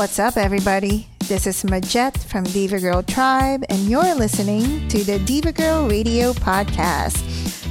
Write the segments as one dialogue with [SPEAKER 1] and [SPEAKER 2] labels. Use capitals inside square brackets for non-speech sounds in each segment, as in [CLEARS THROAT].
[SPEAKER 1] What's up, everybody? This is Majet from Diva Girl Tribe, and you're listening to the Diva Girl Radio Podcast,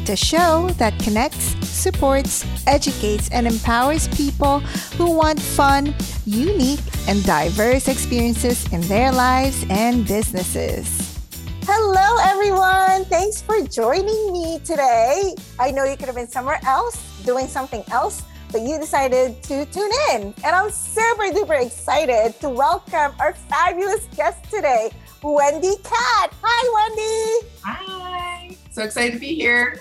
[SPEAKER 1] the show that connects, supports, educates, and empowers people who want fun, unique, and diverse experiences in their lives and businesses. Hello, everyone. Thanks for joining me today. I know you could have been somewhere else doing something else but you decided to tune in. And I'm super duper excited to welcome our fabulous guest today, Wendy Kat. Hi, Wendy.
[SPEAKER 2] Hi. So excited to be here.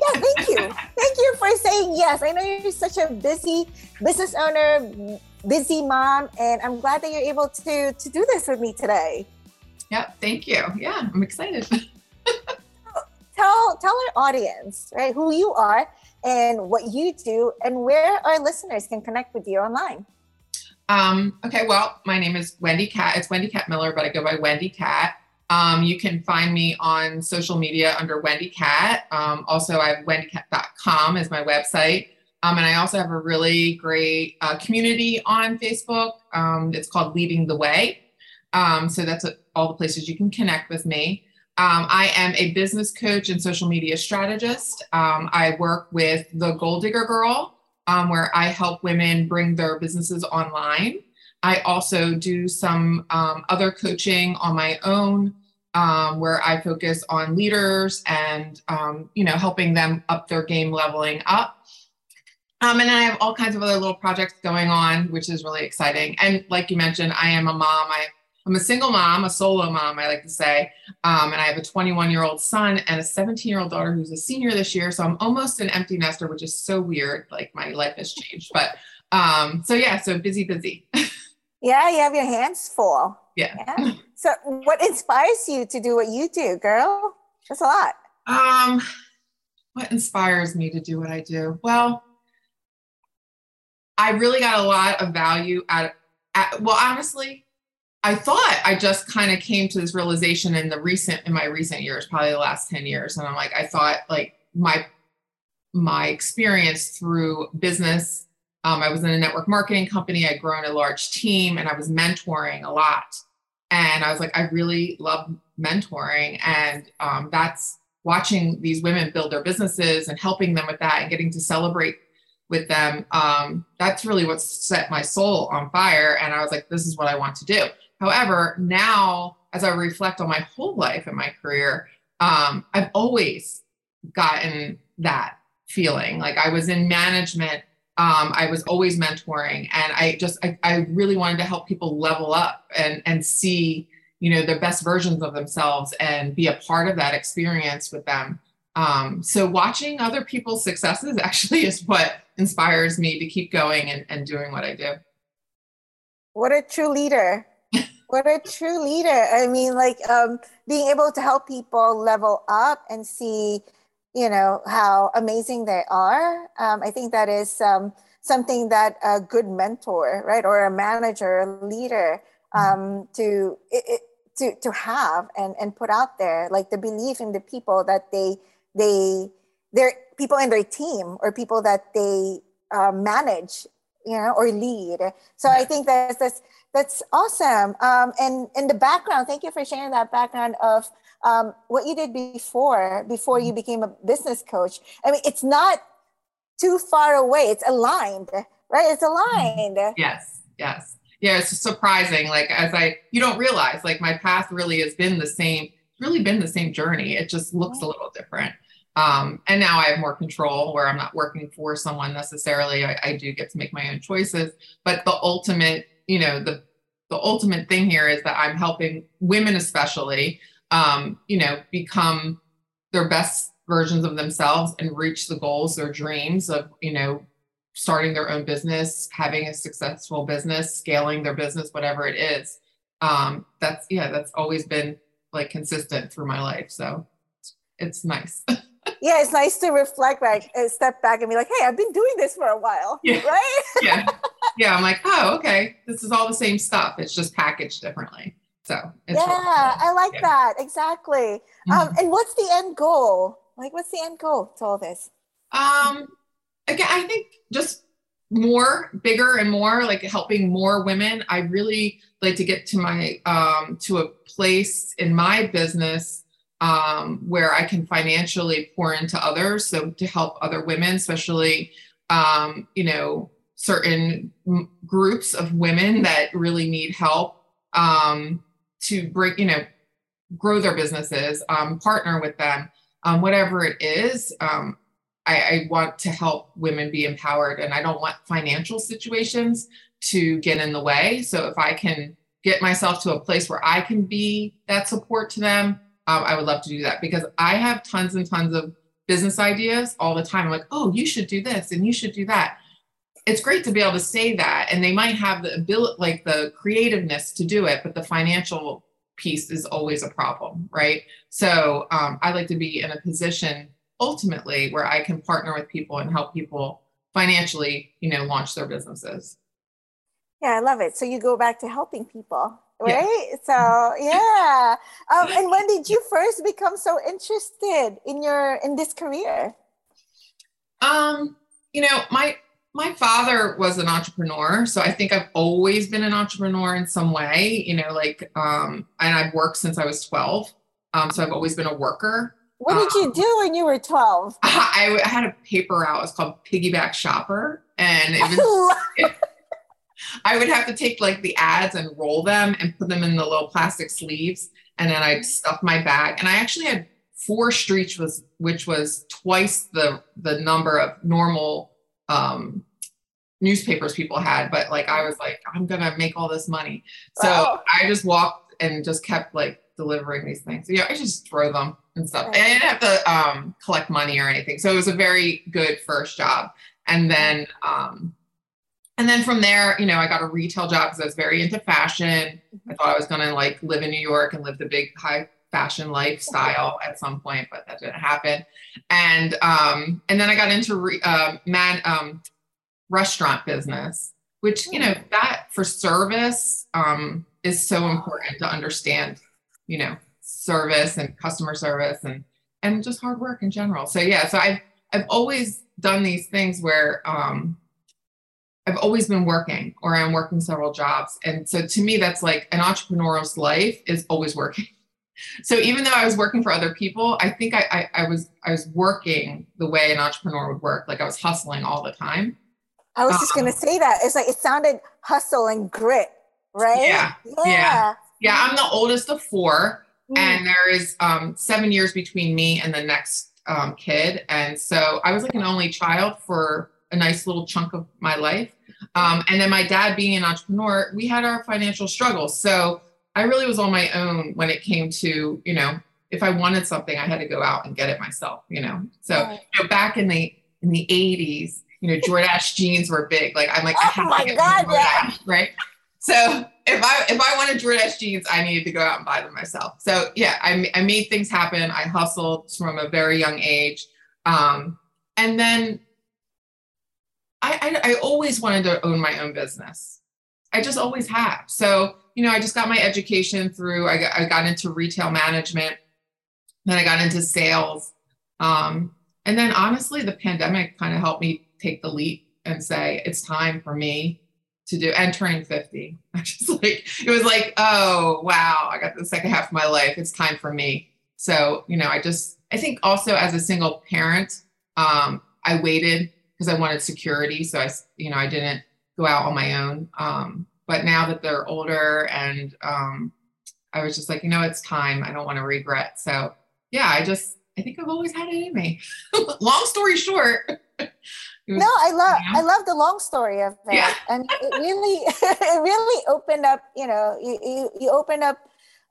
[SPEAKER 1] Yeah, thank you. [LAUGHS] thank you for saying yes. I know you're such a busy business owner, busy mom, and I'm glad that you're able to to do this with me today.
[SPEAKER 2] Yep, thank you. Yeah, I'm excited. [LAUGHS]
[SPEAKER 1] tell tell our audience, right, who you are and what you do and where our listeners can connect with you online.
[SPEAKER 2] Um, okay, well, my name is Wendy Kat. It's Wendy Kat Miller, but I go by Wendy Kat. Um, you can find me on social media under Wendy Kat. Um, also, I have wendykat.com as my website. Um, and I also have a really great uh, community on Facebook. Um, it's called Leading the Way. Um, so that's a, all the places you can connect with me. Um, I am a business coach and social media strategist. Um, I work with the Goal Digger Girl, um, where I help women bring their businesses online. I also do some um, other coaching on my own, um, where I focus on leaders and um, you know helping them up their game, leveling up. and then I have all kinds of other little projects going on, which is really exciting. And like you mentioned, I am a mom. I I'm a single mom, a solo mom, I like to say. Um, and I have a 21 year old son and a 17 year old daughter who's a senior this year. So I'm almost an empty nester, which is so weird. Like my life has changed. But um, so yeah, so busy, busy. [LAUGHS]
[SPEAKER 1] yeah, you have your hands full.
[SPEAKER 2] Yeah. yeah.
[SPEAKER 1] So what inspires you to do what you do, girl? That's a lot.
[SPEAKER 2] Um, what inspires me to do what I do? Well, I really got a lot of value out of, well, honestly, I thought I just kind of came to this realization in the recent in my recent years, probably the last 10 years. And I'm like, I thought like my my experience through business. Um, I was in a network marketing company. I'd grown a large team and I was mentoring a lot. And I was like, I really love mentoring. And um, that's watching these women build their businesses and helping them with that and getting to celebrate with them. Um, that's really what set my soul on fire. And I was like, this is what I want to do. However, now as I reflect on my whole life and my career, um, I've always gotten that feeling. Like I was in management, um, I was always mentoring, and I just I, I really wanted to help people level up and and see you know their best versions of themselves and be a part of that experience with them. Um, so watching other people's successes [LAUGHS] actually is what inspires me to keep going and, and doing what I do.
[SPEAKER 1] What a true leader what a true leader. I mean like um, being able to help people level up and see you know how amazing they are um, i think that is um, something that a good mentor right or a manager a leader mm-hmm. um, to it, it, to to have and and put out there like the belief in the people that they they they're people in their team or people that they uh, manage you know or lead. So i think that's that's that's awesome. Um, and in the background, thank you for sharing that background of um, what you did before before you mm-hmm. became a business coach. I mean, it's not too far away. It's aligned, right? It's aligned.
[SPEAKER 2] Yes, yes, yeah. It's surprising. Like as I, you don't realize, like my path really has been the same. Really been the same journey. It just looks a little different. Um, and now I have more control where I'm not working for someone necessarily. I, I do get to make my own choices, but the ultimate you know the the ultimate thing here is that i'm helping women especially um, you know become their best versions of themselves and reach the goals their dreams of you know starting their own business having a successful business scaling their business whatever it is um, that's yeah that's always been like consistent through my life so it's nice [LAUGHS]
[SPEAKER 1] yeah, it's nice to reflect, like step back and be like, hey, I've been doing this for a while, yeah. right?
[SPEAKER 2] yeah, [LAUGHS] yeah. I'm like, oh, okay, this is all the same stuff. It's just packaged differently. So
[SPEAKER 1] yeah. I like yeah. that exactly. Um, mm-hmm. Um, and what's the end goal? Like, what's the end goal to all this?
[SPEAKER 2] Um, again, I think just more bigger and more like helping more women i really like to get to my um, to a place in my business um, where i can financially pour into others so to help other women especially um, you know certain groups of women that really need help um, to bring you know grow their businesses um, partner with them um, whatever it is um, I, I want to help women be empowered and I don't want financial situations to get in the way. So if I can get myself to a place where I can be that support to them, um, I would love to do that because I have tons and tons of business ideas all the time. I'm like, oh, you should do this and you should do that. It's great to be able to say that, and they might have the ability, like the creativeness to do it, but the financial piece is always a problem, right? So um, I like to be in a position ultimately where I can partner with people and help people financially, you know, launch their businesses.
[SPEAKER 1] Yeah, I love it. So you go back to helping people, right? Yeah. So [LAUGHS] yeah. Um, and when did you first become so interested in your in this career?
[SPEAKER 2] Um, you know, my my father was an entrepreneur, so I think I've always been an entrepreneur in some way. You know, like um, and I've worked since I was twelve. Um, so I've always been a worker.
[SPEAKER 1] What did you um, do when you were 12? [LAUGHS]
[SPEAKER 2] I, I had a paper out It was called Piggyback Shopper. And it [LAUGHS] was, it, I would have to take like the ads and roll them and put them in the little plastic sleeves. And then I'd stuff my bag. And I actually had four streets, was, which was twice the, the number of normal um, newspapers people had. But like, I was like, I'm to make all this money. So wow. I just walked and just kept like delivering these things. So, yeah, I just throw them and stuff. Right. I didn't have to um, collect money or anything. So it was a very good first job. And then, um, and then from there, you know, I got a retail job because I was very into fashion. I thought I was to like live in New York and live the big high fashion lifestyle at some point, but that didn't happen. And um, and then I got into re- uh, man um, restaurant business, which you know that for service um, is so important to understand. You know, service and customer service and and just hard work in general. So yeah, so I've I've always done these things where um, I've always been working or I'm working several jobs. And so to me, that's like an entrepreneur's life is always working. So even though I was working for other people, I think I, I, I was I was working the way an entrepreneur would work. Like I was hustling all the time.
[SPEAKER 1] I was um, just gonna say that. It's like it sounded hustle and grit, right?
[SPEAKER 2] Yeah. Yeah. Yeah. yeah I'm the oldest of four. Mm. And there is um, seven years between me and the next um, kid. And so I was like an only child for a nice little chunk of my life. Um, and then my dad being an entrepreneur, we had our financial struggles. So I really was on my own when it came to, you know, if I wanted something, I had to go out and get it myself, you know. So right. you know, back in the in the 80s, you know, Jordache [LAUGHS] jeans were big. Like I'm like,
[SPEAKER 1] oh I have my God, yeah.
[SPEAKER 2] right? So if I if I wanted Jordache jeans, I needed to go out and buy them myself. So yeah, I, I made things happen. I hustled from a very young age, um, and then I, I I always wanted to own my own business. I just always have. So you know, I just got my education through. I got I got into retail management, then I got into sales, um, and then honestly, the pandemic kind of helped me take the leap and say it's time for me to do and turning 50 [LAUGHS] i just like it was like oh wow i got the second half of my life it's time for me so you know i just i think also as a single parent um, i waited because i wanted security so i you know i didn't go out on my own. Um, but now that they're older and um, i was just like you know it's time. I don't want to regret. So yeah i just i think i've always had it in me long story short [LAUGHS]
[SPEAKER 1] no i love i love the long story of that. Yeah. [LAUGHS] and it really [LAUGHS] it really opened up you know you you, you opened up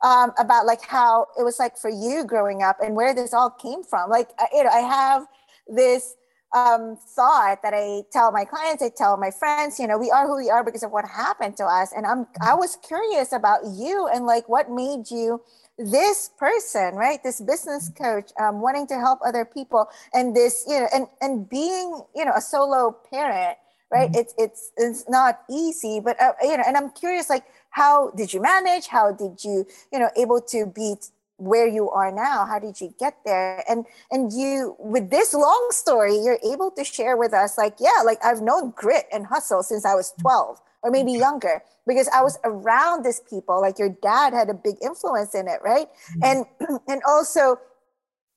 [SPEAKER 1] um, about like how it was like for you growing up and where this all came from. Like you know i have this um, thought that I tell my clients, I tell my friends, you know, we are who we are because of what happened to us. And I'm I was curious about you and like what made you this person right? This business coach um, wanting to help other people and this you know and and being you know a solo parent right? Mm-hmm. it's it's it's not easy but uh, you know and i'm curious like how did you manage? How did you you know able to be where you are now how did you get there? And and you with this long story you're able to share with us like yeah like i've known grit and hustle since i was 12 or maybe younger because i was around these people like your dad had a big influence in it right? Mm-hmm. and [CLEARS THROAT] and also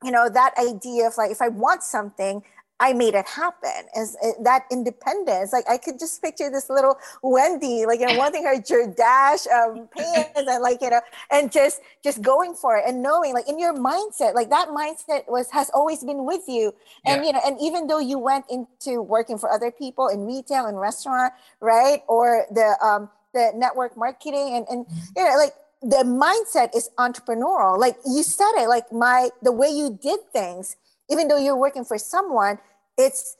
[SPEAKER 1] you know that idea of like if i want something I made it happen. Is that independence, like I could just picture this little Wendy, like you know, wanting her Jordache um, [LAUGHS] pants and like you know, and just just going for it and knowing, like in your mindset, like that mindset was has always been with you. And yeah. you know, and even though you went into working for other people in retail and restaurant, right, or the um the network marketing and and mm-hmm. you know, like the mindset is entrepreneurial. Like you said it, like my the way you did things even though you're working for someone, it's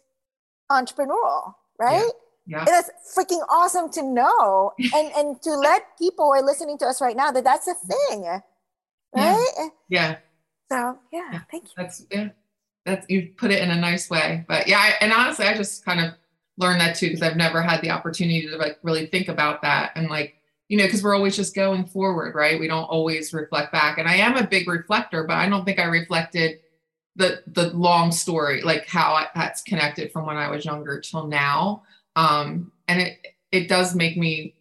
[SPEAKER 1] entrepreneurial, right? Yeah. yeah. And that's freaking awesome to know [LAUGHS] and and to let people who are listening to us right now that that's a thing, right?
[SPEAKER 2] Yeah. yeah.
[SPEAKER 1] So yeah, yeah. thank you.
[SPEAKER 2] That's yeah. That's you put it in a nice way, but yeah. I, and honestly, I just kind of learned that too because I've never had the opportunity to like really think about that and like you know because we're always just going forward, right? We don't always reflect back, and I am a big reflector, but I don't think I reflected the the long story, like how that's connected from when I was younger till now. Um, and it it does make me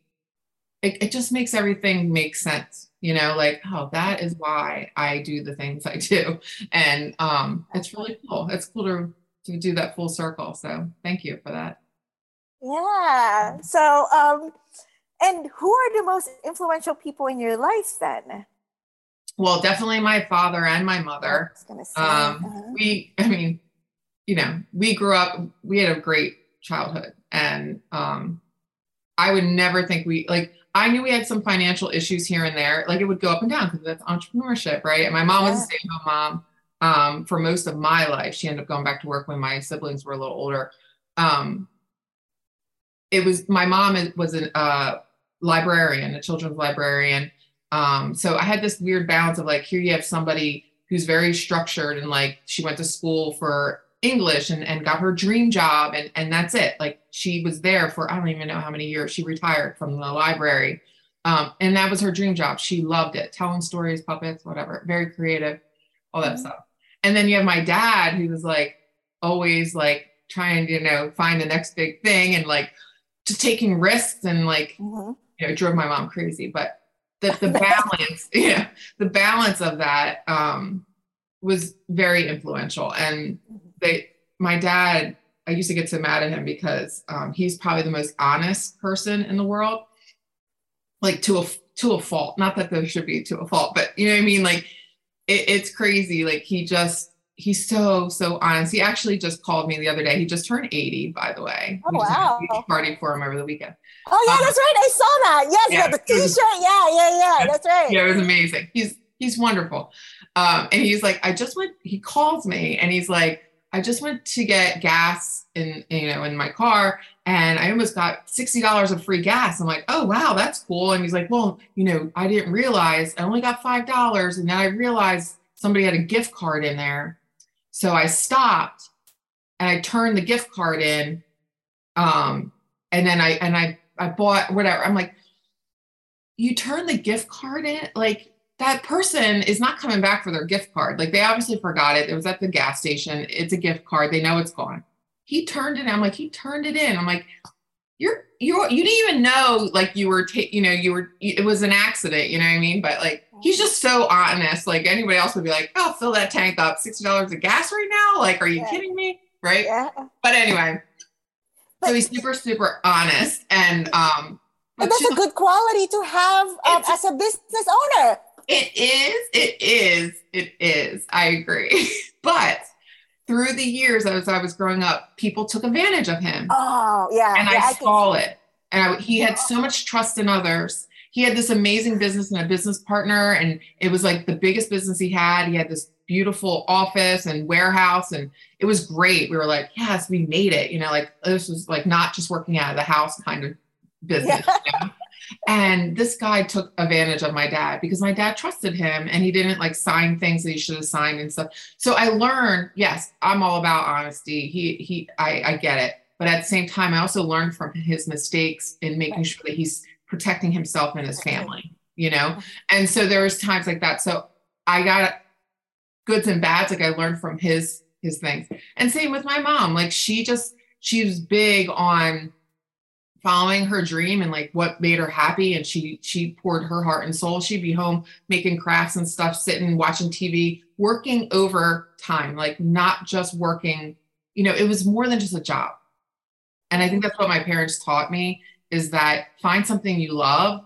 [SPEAKER 2] it, it just makes everything make sense, you know, like, oh, that is why I do the things [LAUGHS] I do. And um it's really cool. It's cool to to do that full circle. So thank you for that.
[SPEAKER 1] Yeah. So um and who are the most influential people in your life then?
[SPEAKER 2] Well, definitely my father and my mother. I um, uh-huh. We, I mean, you know, we grew up, we had a great childhood. And um, I would never think we, like, I knew we had some financial issues here and there. Like it would go up and down because that's entrepreneurship, right? And my mom yeah. was a stay at home mom um, for most of my life. She ended up going back to work when my siblings were a little older. Um, it was my mom was a uh, librarian, a children's librarian, um, so I had this weird balance of like, here you have somebody who's very structured and like she went to school for English and, and got her dream job and, and that's it. Like she was there for I don't even know how many years. She retired from the library. Um, and that was her dream job. She loved it, telling stories, puppets, whatever, very creative, all that mm-hmm. stuff. And then you have my dad who was like always like trying to, you know, find the next big thing and like just taking risks and like, mm-hmm. you know, drove my mom crazy. But the, the balance, [LAUGHS] yeah, the balance of that um, was very influential. And they, my dad, I used to get so mad at him because um, he's probably the most honest person in the world, like to a to a fault. Not that there should be to a fault, but you know what I mean. Like it, it's crazy. Like he just he's so so honest. He actually just called me the other day. He just turned 80, by the way.
[SPEAKER 1] Oh wow!
[SPEAKER 2] Party for him over the weekend.
[SPEAKER 1] Oh yeah, um, that's right. I saw that. Yes, yeah, the T-shirt. Yeah, yeah, yeah. That's right.
[SPEAKER 2] Yeah, it was amazing. He's he's wonderful. Um, and he's like, I just went. He calls me and he's like, I just went to get gas in you know in my car, and I almost got sixty dollars of free gas. I'm like, oh wow, that's cool. And he's like, well, you know, I didn't realize I only got five dollars, and then I realized somebody had a gift card in there so I stopped and I turned the gift card in. Um, and then I and I I bought whatever. I'm like, you turn the gift card in, like that person is not coming back for their gift card. Like they obviously forgot it. It was at the gas station. It's a gift card. They know it's gone. He turned it in. I'm like, he turned it in. I'm like, you're you you didn't even know like you were ta- you know you were it was an accident you know what i mean? But like he's just so honest. Like anybody else would be like oh fill that tank up. $60 of gas right now? Like are you yeah. kidding me? Right?
[SPEAKER 1] Yeah.
[SPEAKER 2] but anyway. But, so he's super super honest and um
[SPEAKER 1] but that's a good quality to have um, as a business owner.
[SPEAKER 2] It is it is it is. I agree. [LAUGHS] But through the years as I was growing up, people took advantage of him.
[SPEAKER 1] Oh, yeah.
[SPEAKER 2] And
[SPEAKER 1] yeah,
[SPEAKER 2] I, I saw it. And I, he had so much trust in others. He had this amazing business and a business partner, and it was like the biggest business he had. He had this beautiful office and warehouse, and it was great. We were like, yes, we made it. You know, like this was like not just working out of the house kind of business. Yeah. You know? And this guy took advantage of my dad because my dad trusted him and he didn't like sign things that he should have signed and stuff. So I learned, yes, I'm all about honesty. He he I, I get it. But at the same time, I also learned from his mistakes in making right. sure that he's protecting himself and his family, you know? And so there was times like that. So I got goods and bads. Like I learned from his his things. And same with my mom. Like she just she was big on following her dream and like what made her happy and she she poured her heart and soul. She'd be home making crafts and stuff sitting watching tv working over time like not just working. You know it was more than just a job. And i think that's what my parents taught me is that find something you love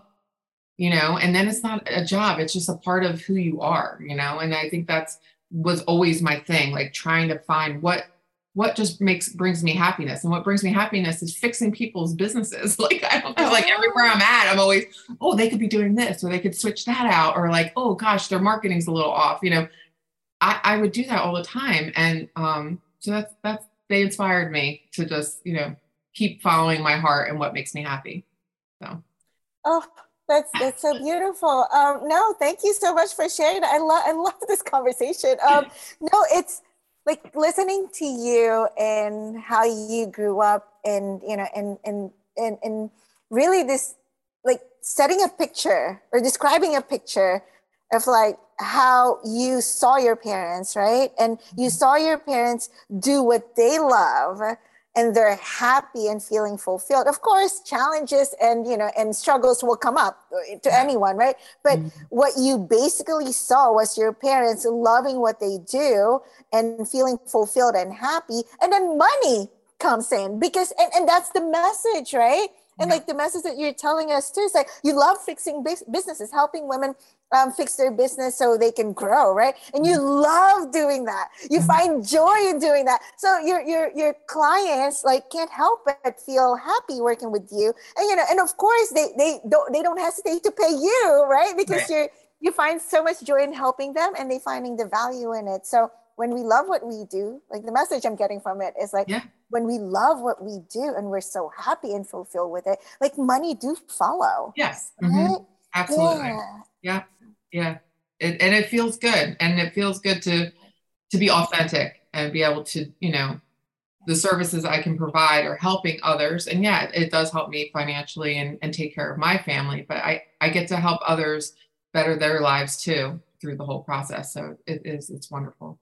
[SPEAKER 2] you know and then it's not a job it's just a part of who you are you know? And i think that's was always my thing like trying to find what what just makes brings me happiness? And what brings me happiness is fixing people's businesses. [LAUGHS] Like i don't know like everywhere i'm at i'm always oh they could be doing this or they could switch that out or like oh gosh their marketing's a little off you know? I i would do that all the time. And um so that's that's they inspired me to just you know keep following my heart and what makes me happy. So.
[SPEAKER 1] Oh that's that's so beautiful. Um, no, thank you so much for sharing. I love I love this conversation. Um, [LAUGHS] no, it's like listening to you and how you grew up and you know and and and, and really this like setting a picture or describing a picture of like how you saw your parents right and you mm-hmm. saw your parents do what they love and they're happy and feeling fulfilled. Of course challenges and you know and struggles will come up to anyone right? But mm-hmm. what you basically saw was your parents loving what they do and feeling fulfilled and happy and then money comes in because and, and that's the message right and like the message that you're telling us too is like you love fixing businesses helping women um, fix their business so they can grow, right? And you mm-hmm. love doing that. You mm-hmm. find joy in doing that. So your your your clients like can't help but feel happy working with you. And you know, and of course they they don't they don't hesitate to pay you, right? Because right. you're you find so much joy in helping them and they finding the value in it. So when we love what we do, like the message I'm getting from it is like yeah. when we love what we do and we're so happy and fulfilled with it, like money do follow.
[SPEAKER 2] Yes. Right? Mm-hmm. Absolutely. Yeah. yeah yeah it, and it feels good and it feels good to to be authentic and be able to you know the services i can provide are helping others and yeah it does help me financially and, and take care of my family but i i get to help others better their lives too through the whole process so it is it's wonderful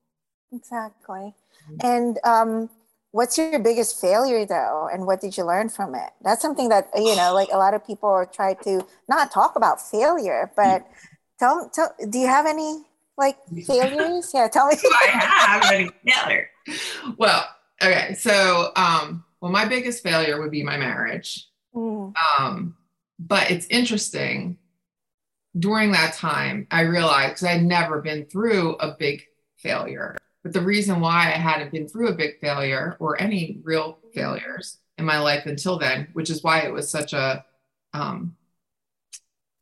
[SPEAKER 1] exactly mm-hmm. and um what's your biggest failure though and what did you learn from it that's something that you know like a lot of people try to not talk about failure but Tell, tell do you have any like failures? yeah, tell me. [LAUGHS]
[SPEAKER 2] I have any failure. Well, okay. So, um, well, my biggest failure would be my marriage. Mm. Um, but it's interesting. During that time, I realized because I'd never been through a big failure. But the reason why I hadn't been through a big failure or any real failures in my life until then, which is why it was such a um,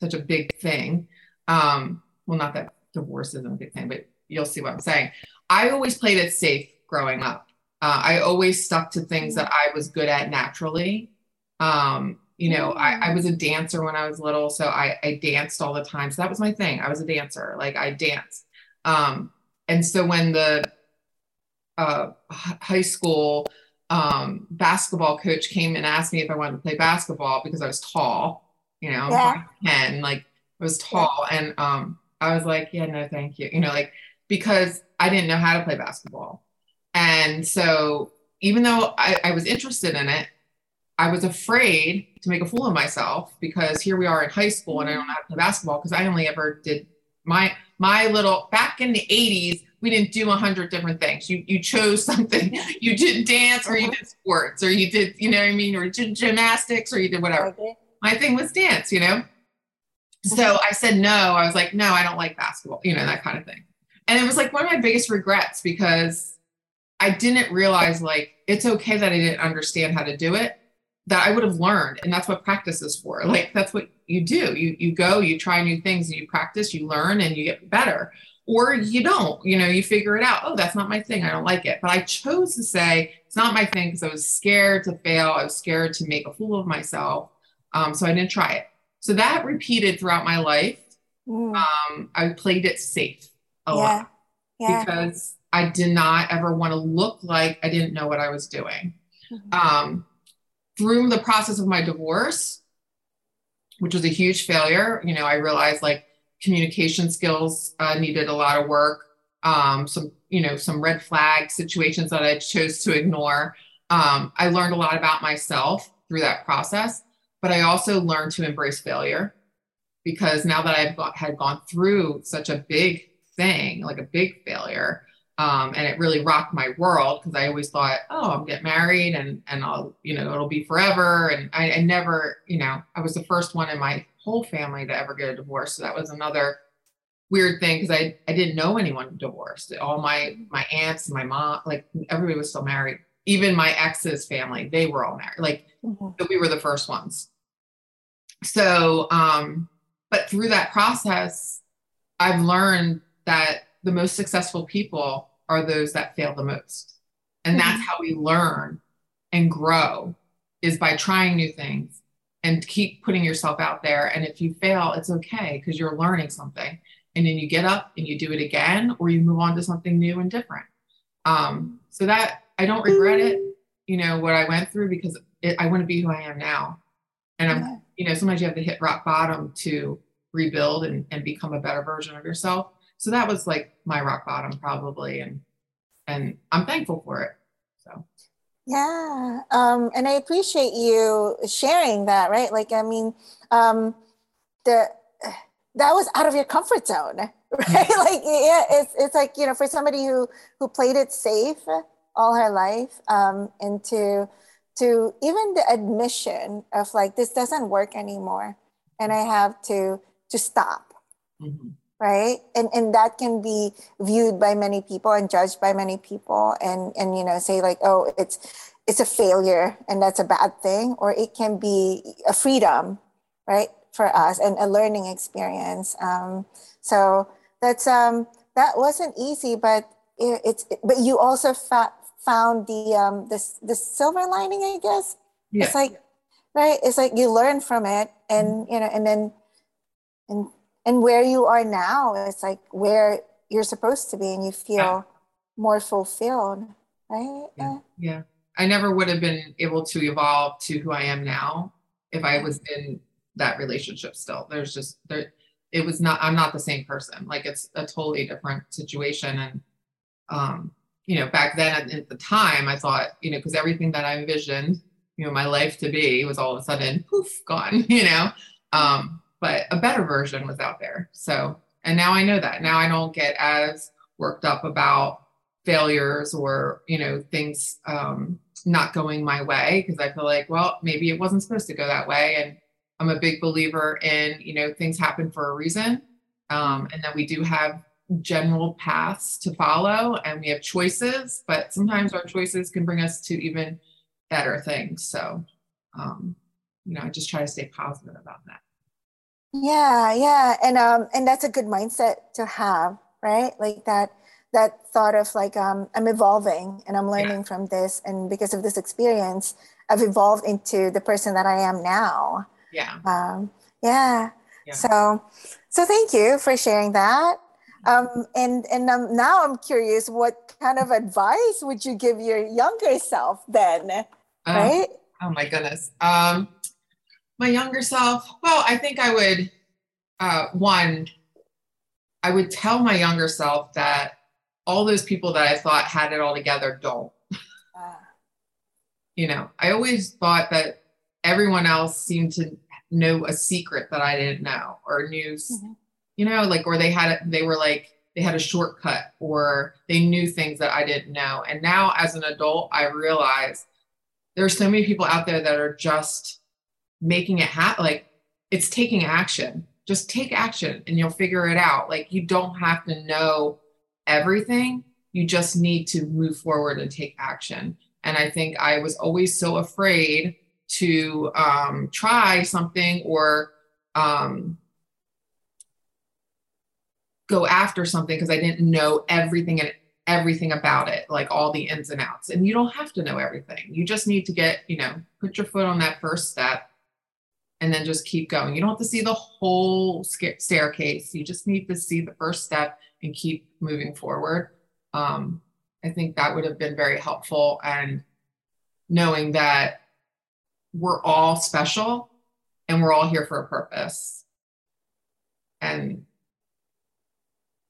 [SPEAKER 2] such a big thing, um, well, not that divorce isn't a big thing, but you'll see what I'm saying. I always played it safe growing up. Uh, I always stuck to things that I was good at naturally. Um, you know, I, I, was a dancer when I was little, so I, I, danced all the time. So that was my thing. I was a dancer, like I danced. Um, and so when the uh, high school um, basketball coach came and asked me if I wanted to play basketball because I was tall, you know, yeah. 10, like I was tall and um I was like, yeah, no, thank you. You know, like because I didn't know how to play basketball. And so even though I, I was interested in it, I was afraid to make a fool of myself because here we are in high school and I don't know how to play basketball because I only ever did my my little back in the 80s we didn't do a hundred different things. You you chose [LAUGHS] something. You did dance or you uh-huh. did sports or you did, you know what I mean, or did gymnastics or you did whatever. Okay. My thing was dance, you know. Uh-huh. So I said no. I was like, no, I don't like basketball, you know, that kind of thing. And it was like one of my biggest regrets because I didn't realize like it's okay that I didn't understand how to do it, that I would have learned. And that's what practice is for. Like that's what you do. You you go, you try new things and you practice, you learn and you get better. Or you don't, you know, you figure it out. Oh, that's not my thing. I don't like it. But I chose to say it's not my thing because I was scared to fail. I was scared to make a fool of myself. Um, so I didn't try it. So that repeated throughout my life. Mm. Um, I played it safe a yeah. lot yeah. because I did not ever want to look like I didn't know what I was doing. Mm-hmm. Um, through the process of my divorce, which was a huge failure, you know, I realized like communication skills uh, needed a lot of work. Um, some, you know, some red flag situations that I chose to ignore. Um, I learned a lot about myself through that process, but I also learned to embrace failure because now that got, had gone through such a big thing, like a big failure, um, and it really rocked my world because I always thought, oh, I'm get married and and I'll, you know, it'll be forever. And I, I never, you know, I was the first one in my whole family to ever get a divorce. So that was another weird thing because I I didn't know anyone divorced. All my my aunts, my mom, like everybody was still married. Even my ex's family, they were all married. Like mm-hmm. we were the first ones. So, um, but through that process, I've learned that the most successful people are those that fail the most. And mm-hmm. that's how we learn and grow is by trying new things and keep putting yourself out there. And if you fail, it's okay because you're learning something. And then you get up and you do it again, or you move on to something new and different. Um, so that I don't regret it, you know, what I went through because it, I want to be who I am now. And I'm, you know, sometimes you have to hit rock bottom to rebuild and, and become a better version of yourself so that was like my rock bottom probably and and i'm thankful for it so.
[SPEAKER 1] Yeah um and i appreciate you sharing that right? Like i mean um the that was out of your comfort zone [LAUGHS] right? Like yeah it's, it's like you know for somebody who who played it safe all her life um and to to even the admission of like this doesn't work anymore and i have to to stop. Mm-hmm right? And and that can be viewed by many people and judged by many people and and you know say like oh it's it's a failure and that's a bad thing or it can be a freedom right for us and a learning experience. Um, so that's um that wasn't easy but it, it's but you also fa- found the um this the silver lining i guess? Yeah. it's like right? It's like you learn from it and you know and then and and where you are now is like where you're supposed to be and you feel yeah. more fulfilled right?
[SPEAKER 2] Yeah. yeah. I never would have been able to evolve to who i am now if i was in that relationship still. There's just there it was not i'm not the same person. Like it's a totally different situation. And um you know back then at, at the time i thought you know because everything that i envisioned you know my life to be was all of a sudden poof gone [LAUGHS] you know? Um but a better version was out there. So, and now I know that. Now I don't get as worked up about failures or, you know, things um, not going my way because I feel like, well, maybe it wasn't supposed to go that way. And I'm a big believer in, you know, things happen for a reason. Um, and that we do have general paths to follow and we have choices, but sometimes our choices can bring us to even better things. So, um, you know, I just try to stay positive about that.
[SPEAKER 1] Yeah, yeah, and um, and that's a good mindset to have, right? Like that that thought of like um, I'm evolving and I'm learning yeah. from this, and because of this experience, I've evolved into the person that I am now.
[SPEAKER 2] Yeah.
[SPEAKER 1] Um, yeah. yeah. So, so thank you for sharing that. Um, and and um, now I'm curious, what kind of advice would you give your younger self then? Uh, right?
[SPEAKER 2] Oh my goodness. Um, my younger self well i think i would uh, one i would tell my younger self that all those people that i thought had it all together don't uh. you know i always thought that everyone else seemed to know a secret that i didn't know or knew mm-hmm. you know like or they had they were like they had a shortcut or they knew things that i didn't know and now as an adult i realize there's so many people out there that are just making it happen like it's taking action. Just take action and you'll figure it out. Like you don't have to know everything. You just need to move forward and take action. And i think i was always so afraid to um, try something or um, go after something because i didn't know everything and everything about it like all the ins and outs. And you don't have to know everything. You just need to get you know put your foot on that first step and then just keep going. You don't have to see the whole staircase. You just need to see the first step and keep moving forward. Um, I think that would have been very helpful. And knowing that we're all special and we're all here for a purpose. And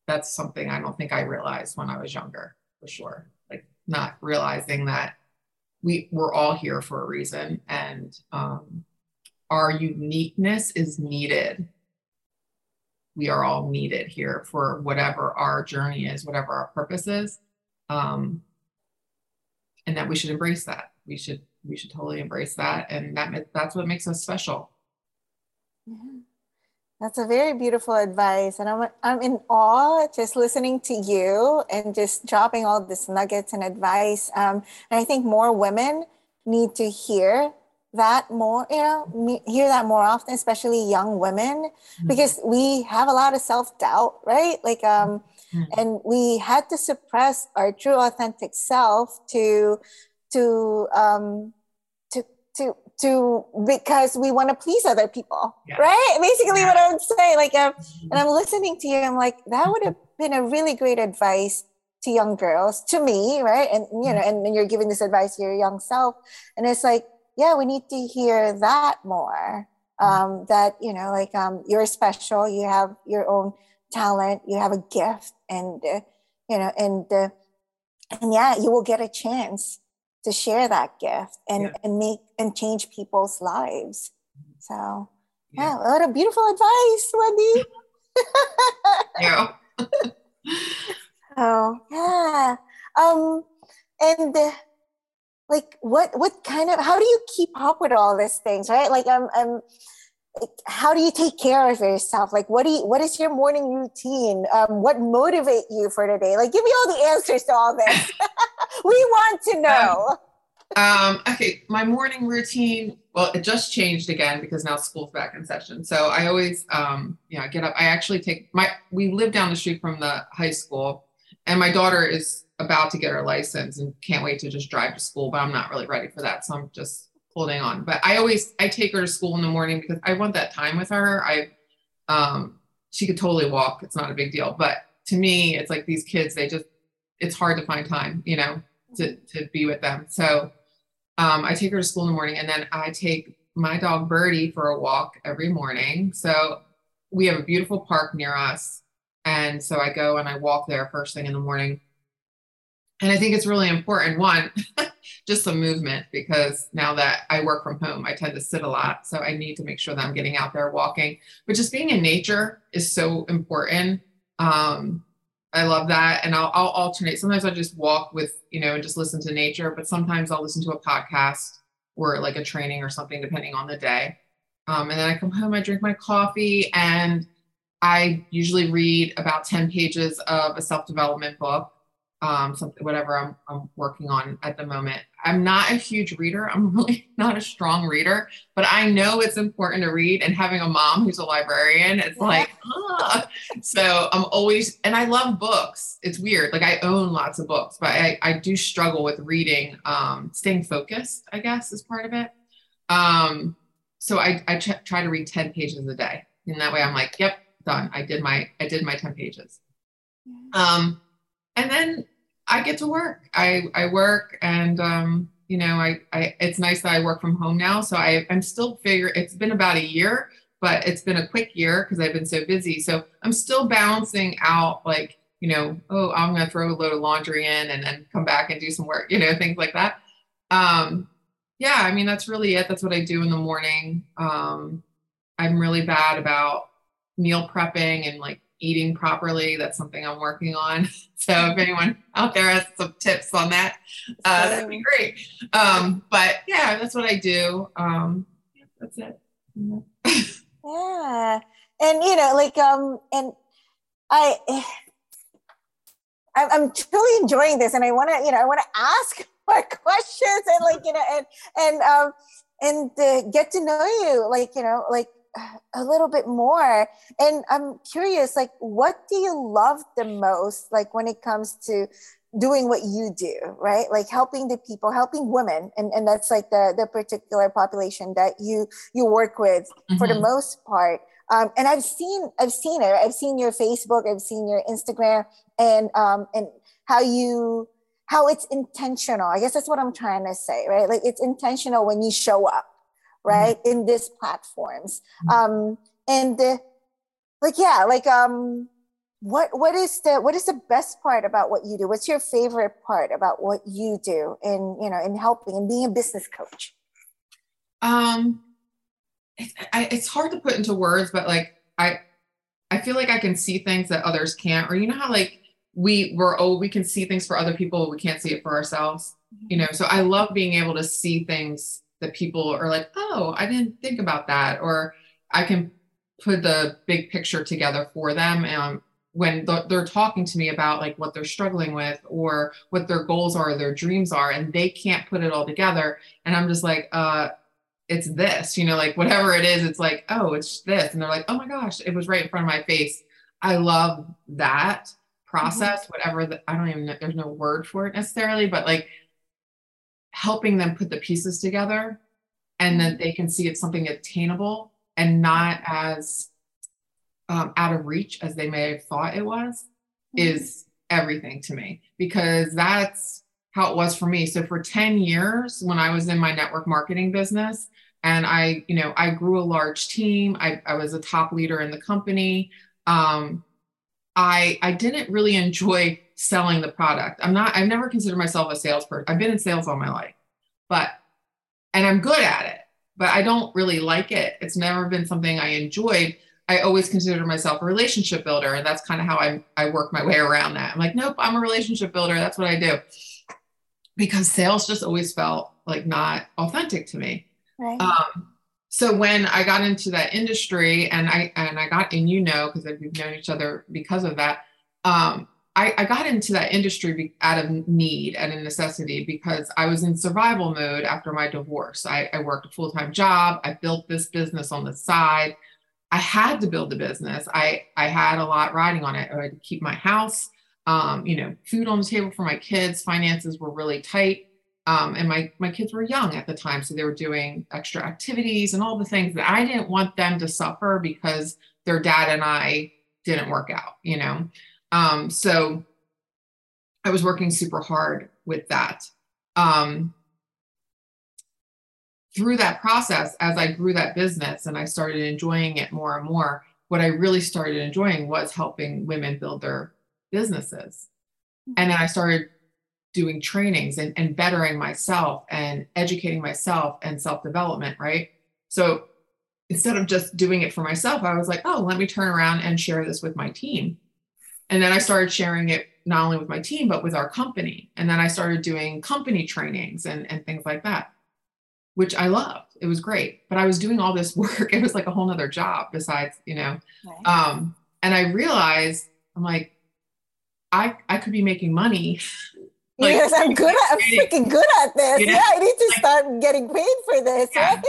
[SPEAKER 2] that's something I don't think I realized when I was younger, for sure. Like not realizing that we we're all here for a reason, and um, our uniqueness is needed. We are all needed here for whatever our journey is, whatever our purpose is, um, and that we should embrace that. We should we should totally embrace that, and that that's what makes us special.
[SPEAKER 1] Yeah. That's a very beautiful advice. And I'm, I'm in awe just listening to you and just dropping all these nuggets and advice. Um, and I think more women need to hear that more, you know, hear that more often, especially young women, mm-hmm. because we have a lot of self doubt, right? Like, um, mm-hmm. and we had to suppress our true authentic self to, to, um, to, to to because we want to please other people yeah. right basically what i would say like um, and i'm listening to you i'm like that would have been a really great advice to young girls to me right and you know and, and you're giving this advice to your young self and it's like yeah we need to hear that more um, that you know like um, you're special you have your own talent you have a gift and uh, you know and uh, and yeah you will get a chance to share that gift and, yeah. and make and change people's lives. So yeah, yeah what a beautiful advice, Wendy. [LAUGHS] yeah. [LAUGHS] [LAUGHS] oh yeah. Um and uh, like what what kind of how do you keep up with all these things, right? Like I'm I'm how do you take care of yourself? Like what do you what is your morning routine? Um, what motivate you for today? Like give me all the answers to all this. [LAUGHS] We want to know.
[SPEAKER 2] um, okay my morning routine well it just changed again because now school's back in session. So i always um, you know get up. I actually take my we live down the street from the high school and my daughter is about to get her license and can't wait to just drive to school but i'm not really ready for that so i'm just holding on. But I always I take her to school in the morning because I want that time with her. I um she could totally walk. It's not a big deal. But to me, it's like these kids, they just it's hard to find time, you know, to to be with them. So um, I take her to school in the morning and then I take my dog Birdie for a walk every morning. So we have a beautiful park near us. And so I go and I walk there first thing in the morning. And I think it's really important. One, [LAUGHS] just some movement because now that I work from home, I tend to sit a lot. So I need to make sure that I'm getting out there walking. But just being in nature is so important. Um, I love that. And I'll, I'll alternate. Sometimes I just walk with, you know, and just listen to nature, but sometimes I'll listen to a podcast or like a training or something, depending on the day. Um, and then I come home, I drink my coffee, and I usually read about 10 pages of a self development book um, something, whatever I'm, I'm working on at the moment. I'm not a huge reader. I'm [LAUGHS] really not a strong reader, but I know it's important to read. And having a mom who's a librarian, it's yeah. like, ah. so I'm always, and I love books. It's weird. Like I own lots of books, but I, I do struggle with reading, um, staying focused, I guess is part of it. Um, so I, I ch- try to read 10 pages a day. And that way I'm like, yep, done. I did my, I did my 10 pages. Um, and then I get to work. I, I work and, um, you know, I, I, it's nice that I work from home now. So I, I'm still figure it's been about a year, but it's been a quick year because I've been so busy. So I'm still balancing out like, you know, oh, I'm going to throw a load of laundry in and then come back and do some work, [LAUGHS] you know, things like that. Um, yeah, I mean, that's really it. That's what I do in the morning. Um, I'm really bad about meal prepping and like eating properly. That's something I'm working on. [LAUGHS] So if anyone out there has some tips on that, uh, that'd be great. Um, but yeah, that's what I do. Um, that's it. [LAUGHS]
[SPEAKER 1] yeah, and you know, like um, and I. [SIGHS] I'm truly enjoying this, and I want to, you know, I want to ask [LAUGHS] more questions, and like, you know, and and um, and uh, get to know you, like, you know, like a little bit more. And i'm curious like what do you love the most like when it comes to doing what you do right? Like helping the people helping women and, and that's like the the particular population that you you work with mm-hmm. for the mm-hmm. most part. Um, and i've seen i've seen it i've seen your facebook i've seen your instagram and um and how you how it's intentional. I guess that's what i'm trying to say right? Like it's intentional when you show up right mm-hmm. in these platforms. Mm-hmm. um and uh, like yeah like um what what is the what is the best part about what you do? What's your favorite part about what you do in you know in helping and being a business coach?
[SPEAKER 2] Um it, I, it's hard to put into words but like i i feel like i can see things that others can't. Or you know how like we we're oh we can see things for other people we can't see it for ourselves? You know so i love being able to see things that people are like oh i didn't think about that or i can put the big picture together for them and when they're talking to me about like what they're struggling with or what their goals are their dreams are and they can't put it all together and i'm just like uh it's this you know like whatever it is it's like oh it's this and they're like oh my gosh it was right in front of my face i love that process mm-hmm. whatever the, i don't even know there's no word for it necessarily but like helping them put the pieces together and then mm-hmm. they can see it's something attainable and not as um, out of reach as they may have thought it was mm-hmm. is everything to me because that's how it was for me. So for 10 years when I was in my network marketing business and I, you know, I grew a large team. I, I was a top leader in the company. Um, I I didn't really enjoy selling the product. I'm not, I've never considered myself a salesperson. I've been in sales all my life, but and I'm good at it, but I don't really like it. It's never been something I enjoyed. I always considered myself a relationship builder. And that's kind of how I, I work my way around that. I'm like, nope, I'm a relationship builder. That's what I do. Because sales just always felt like not authentic to me. Right. Um, so when I got into that industry and I and I got and you know because we've known each other because of that, um, I, I, got into that industry out of need and a necessity because I was in survival mode after my divorce. I, I worked a full time job. I built this business on the side. I had to build a business. I I had a lot riding on it. I had to keep my house, um, you know, food on the table for my kids. Finances were really tight, um, and my my kids were young at the time, so they were doing extra activities and all the things that I didn't want them to suffer because their dad and I didn't work out. You know, um, so I was working super hard with that. Um, through that process, as I grew that business and I started enjoying it more and more, what I really started enjoying was helping women build their businesses. And then I started doing trainings and, and bettering myself and educating myself and self development, right? So instead of just doing it for myself, I was like, oh, let me turn around and share this with my team. And then I started sharing it not only with my team, but with our company. And then I started doing company trainings and, and things like that which I loved. It was great. But I was doing all this [LAUGHS] work. It was like a whole nother job besides, you know. Right. Um, and I realized I'm like, I I could be making money. [LAUGHS]
[SPEAKER 1] like, yes, I'm good at I'm [LAUGHS] freaking good at this. Yeah, yeah I need to like, start getting paid for this, yeah. right?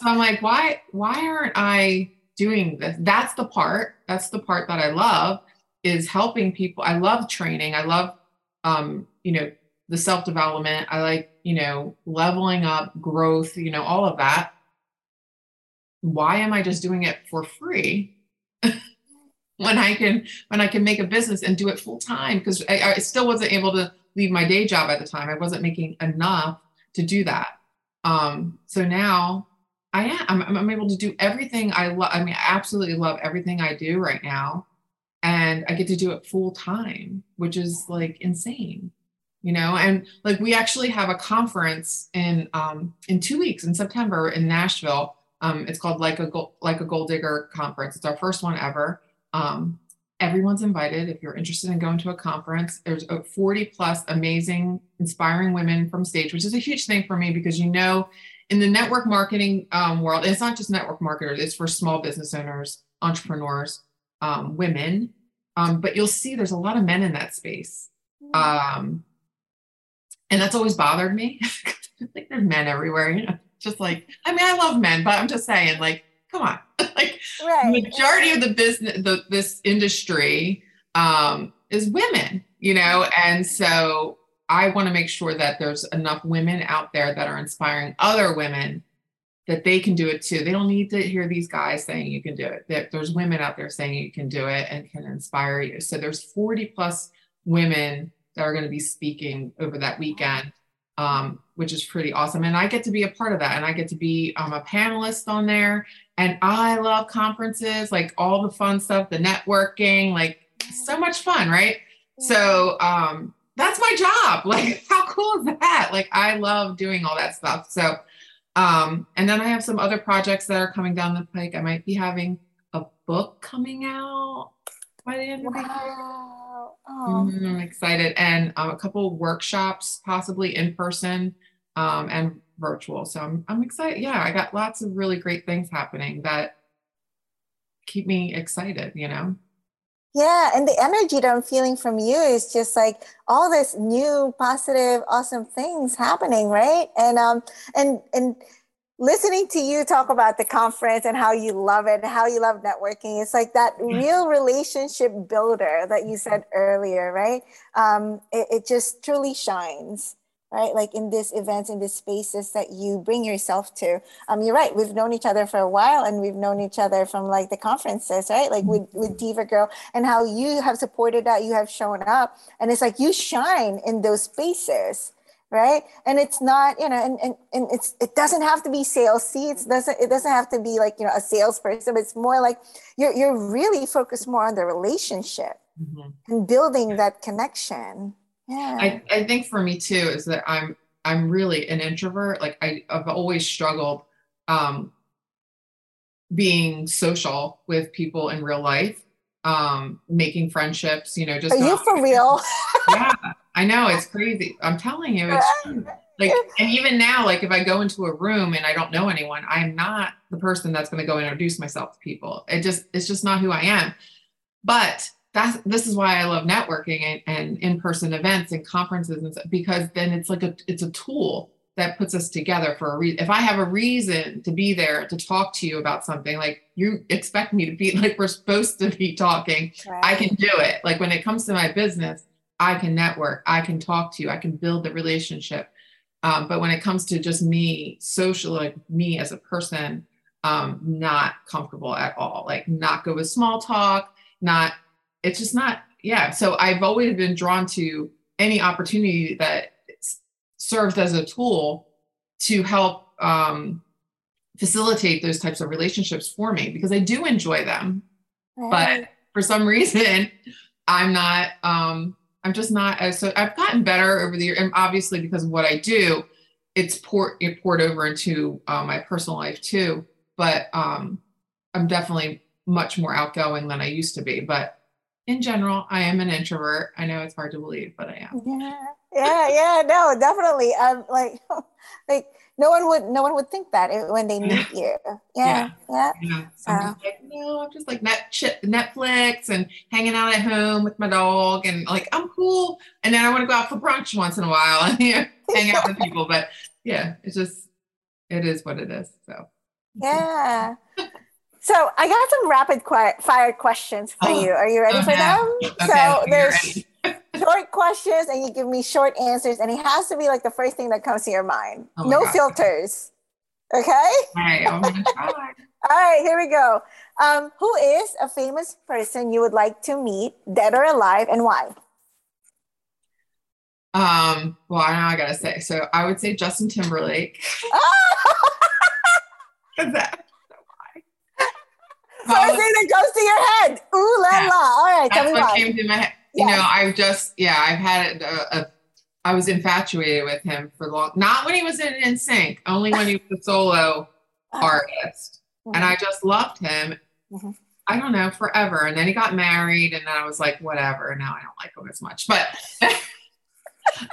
[SPEAKER 2] so I'm like, why why aren't I doing this? That's the part. That's the part that I love is helping people. I love training. I love um, you know, the self development. I like, you know, leveling up, growth, you know, all of that. Why am I just doing it for free [LAUGHS] when I can when I can make a business and do it full time? Because I, I still wasn't able to leave my day job at the time. I wasn't making enough to do that. Um, so now I am. I'm, I'm able to do everything I love. I mean, I absolutely love everything I do right now, and I get to do it full time, which is like insane you know? And like we actually have a conference in um, in two weeks in september in nashville. Um, it's called like a gold, like a goal digger conference. It's our first one ever. Um, everyone's invited. If you're interested in going to a conference there's a 40 plus amazing inspiring women from stage which is a huge thing for me because you know in the network marketing um, world it's not just network marketers it's for small business owners entrepreneurs um, women um, but you'll see there's a lot of men in that space um, and that's always bothered me. [LAUGHS] like there's men everywhere, you know. Just like I mean, I love men, but I'm just saying, like, come on, [LAUGHS] like right. majority of the business, the this industry um, is women, you know, and so I want to make sure that there's enough women out there that are inspiring other women that they can do it too. They don't need to hear these guys saying you can do it. That there's women out there saying you can do it and can inspire you. So there's 40 plus women that are going to be speaking over that weekend, um, which is pretty awesome. And I get to be a part of that. And I get to be um, a panelist on there. And I love conferences, like all the fun stuff, the networking, like so much fun, right? So um, that's my job. [LAUGHS] Like, how cool is that? Like, I love doing all that stuff. So, um, and then I have some other projects that are coming down the pike. I might be having a book coming out by the end of the year.
[SPEAKER 1] Wow. Oh.
[SPEAKER 2] Mhm, I'm excited, and um, a couple workshops, possibly in person um, and virtual. So I'm I'm excited. Yeah, I got lots of really great things happening that keep me excited. You know.
[SPEAKER 1] Yeah, and the energy that I'm feeling from you is just like all this new, positive, awesome things happening, right? And um, and and listening to you talk about the conference and how you love it how you love networking, it's like that real relationship builder that you said earlier, right? Um, it, it just truly shines right? Like in these events, in these spaces that you bring yourself to. Um, you're right. We've known each other for a while, and we've known each other from like the conferences, right? Like with with Diva Girl, and how you have supported that, you have shown up, and it's like you shine in those spaces. Right. And it's not, you know, and, and, and it's it doesn't have to be salesy seats. Doesn't it doesn't have to be like, you know, a salesperson, but it's more like you're you're really focused more on the relationship and building that connection. Yeah.
[SPEAKER 2] I, I think for me too is that I'm I'm really an introvert. Like I, I've always struggled um, being social with people in real life, um, making friendships. You know, just
[SPEAKER 1] Are you for real? [LAUGHS]
[SPEAKER 2] yeah, I know it's crazy. I'm telling you, it's true. like, and [LAUGHS] even now, like if I go into a room and I don't know anyone, I'm not the person that's going to go introduce myself to people. It just, it's just not who I am. But that's this is why I love networking and, and in-person events and conferences and stuff, because then it's like a it's a tool that puts us together for a reason. If I have a reason to be there to talk to you about something, like you expect me to be [LAUGHS] like we're supposed to be talking, I can do it. Like when it comes to my business, I can network, I can talk to you, I can build the relationship. Um, but when it comes to just me, social, like me as a person, um, not comfortable at all. Like not good with small talk, not, it's just not, yeah. So I've always been drawn to any opportunity that serves as a tool to help um, facilitate those types of relationships for me because I do enjoy them. But for some [LAUGHS] reason i'm not um i'm just not as so i've gotten better over the year and obviously because of what i do it's poured it poured over into uh, my personal life too. But um i'm definitely much more outgoing than i used to be. But in general i am an introvert i know it's hard to believe but i am
[SPEAKER 1] yeah, yeah, yeah. No, definitely. Um, like, [LAUGHS] like no one would, no one would think that when they meet [LAUGHS] you. Yeah, yeah.
[SPEAKER 2] know so i'm just like no i'm just like net netflix and hanging out at home with my dog and like i'm cool and then i want to go out for brunch once in a while and [LAUGHS] you know, hang out with people but yeah it's just it is what it is so
[SPEAKER 1] Yeah. So I got some rapid fire questions for
[SPEAKER 2] Oh,
[SPEAKER 1] you. Are you ready
[SPEAKER 2] oh,
[SPEAKER 1] for
[SPEAKER 2] no.
[SPEAKER 1] them?
[SPEAKER 2] Okay,
[SPEAKER 1] so there's [LAUGHS] short questions, and you give me short answers, and it has to be like the first thing that comes to your mind.
[SPEAKER 2] Oh
[SPEAKER 1] no
[SPEAKER 2] God.
[SPEAKER 1] filters. Okay.
[SPEAKER 2] All right. I'm try. [LAUGHS]
[SPEAKER 1] All right. Here we go. Um, who is a famous person you would like to meet, dead or alive, and why?
[SPEAKER 2] um well now i gotta say so i would say justin timberlake [LAUGHS] that
[SPEAKER 1] First thing that goes to your head. Ooh la
[SPEAKER 2] Yeah.
[SPEAKER 1] la. All right. Tell
[SPEAKER 2] that's
[SPEAKER 1] me
[SPEAKER 2] what
[SPEAKER 1] why.
[SPEAKER 2] came to my head. You
[SPEAKER 1] Yes.
[SPEAKER 2] know, I've just, yeah, I've had a, a, uh, uh, I was infatuated with him for long, not when he was in NSYNC, only when he was a solo [SIGHS] artist. And I mm-hmm. just loved him.
[SPEAKER 1] Mhm.
[SPEAKER 2] I don't know, forever. And then he got married, and then I was like, whatever. Now I don't like him as much. But [LAUGHS]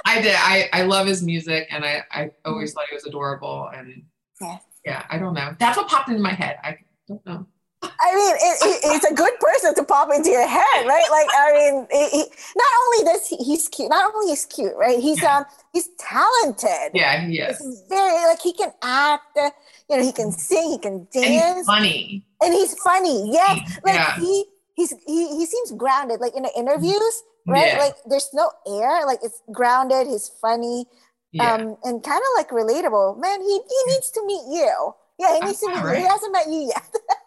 [SPEAKER 2] I did. I, I love his music, and I, I always mm-hmm. thought he was adorable. And
[SPEAKER 1] Yeah.
[SPEAKER 2] yeah, I don't know. That's what popped into my head. I don't know.
[SPEAKER 1] I mean, it, it, it's a good person to pop into your head, right? Like, I mean, it, he, not only does he, he's cute, not only he's cute, right? He's
[SPEAKER 2] Yeah.
[SPEAKER 1] um he's talented.
[SPEAKER 2] Yeah, he is.
[SPEAKER 1] He's very like he can act, uh, you know, he can sing, he can
[SPEAKER 2] And he's
[SPEAKER 1] dance,
[SPEAKER 2] funny.
[SPEAKER 1] and he's funny. Yes, like
[SPEAKER 2] Yeah.
[SPEAKER 1] he he's he he seems grounded. Like in the interviews, right?
[SPEAKER 2] Yeah.
[SPEAKER 1] Like there's no air. Like it's grounded. He's funny,
[SPEAKER 2] Yeah.
[SPEAKER 1] um, and kind of like relatable. Man, he he needs to meet you. Yeah, he needs to meet you. He hasn't met you yet. [LAUGHS]